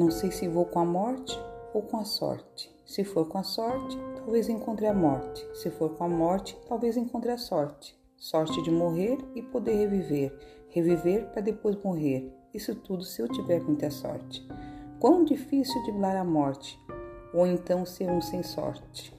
Não sei se vou com a morte ou com a sorte. Se for com a sorte, talvez encontre a morte. Se for com a morte, talvez encontre a sorte. Sorte de morrer e poder reviver. Reviver para depois morrer. Isso tudo se eu tiver muita sorte. Quão difícil driblar a morte, ou então ser um sem sorte.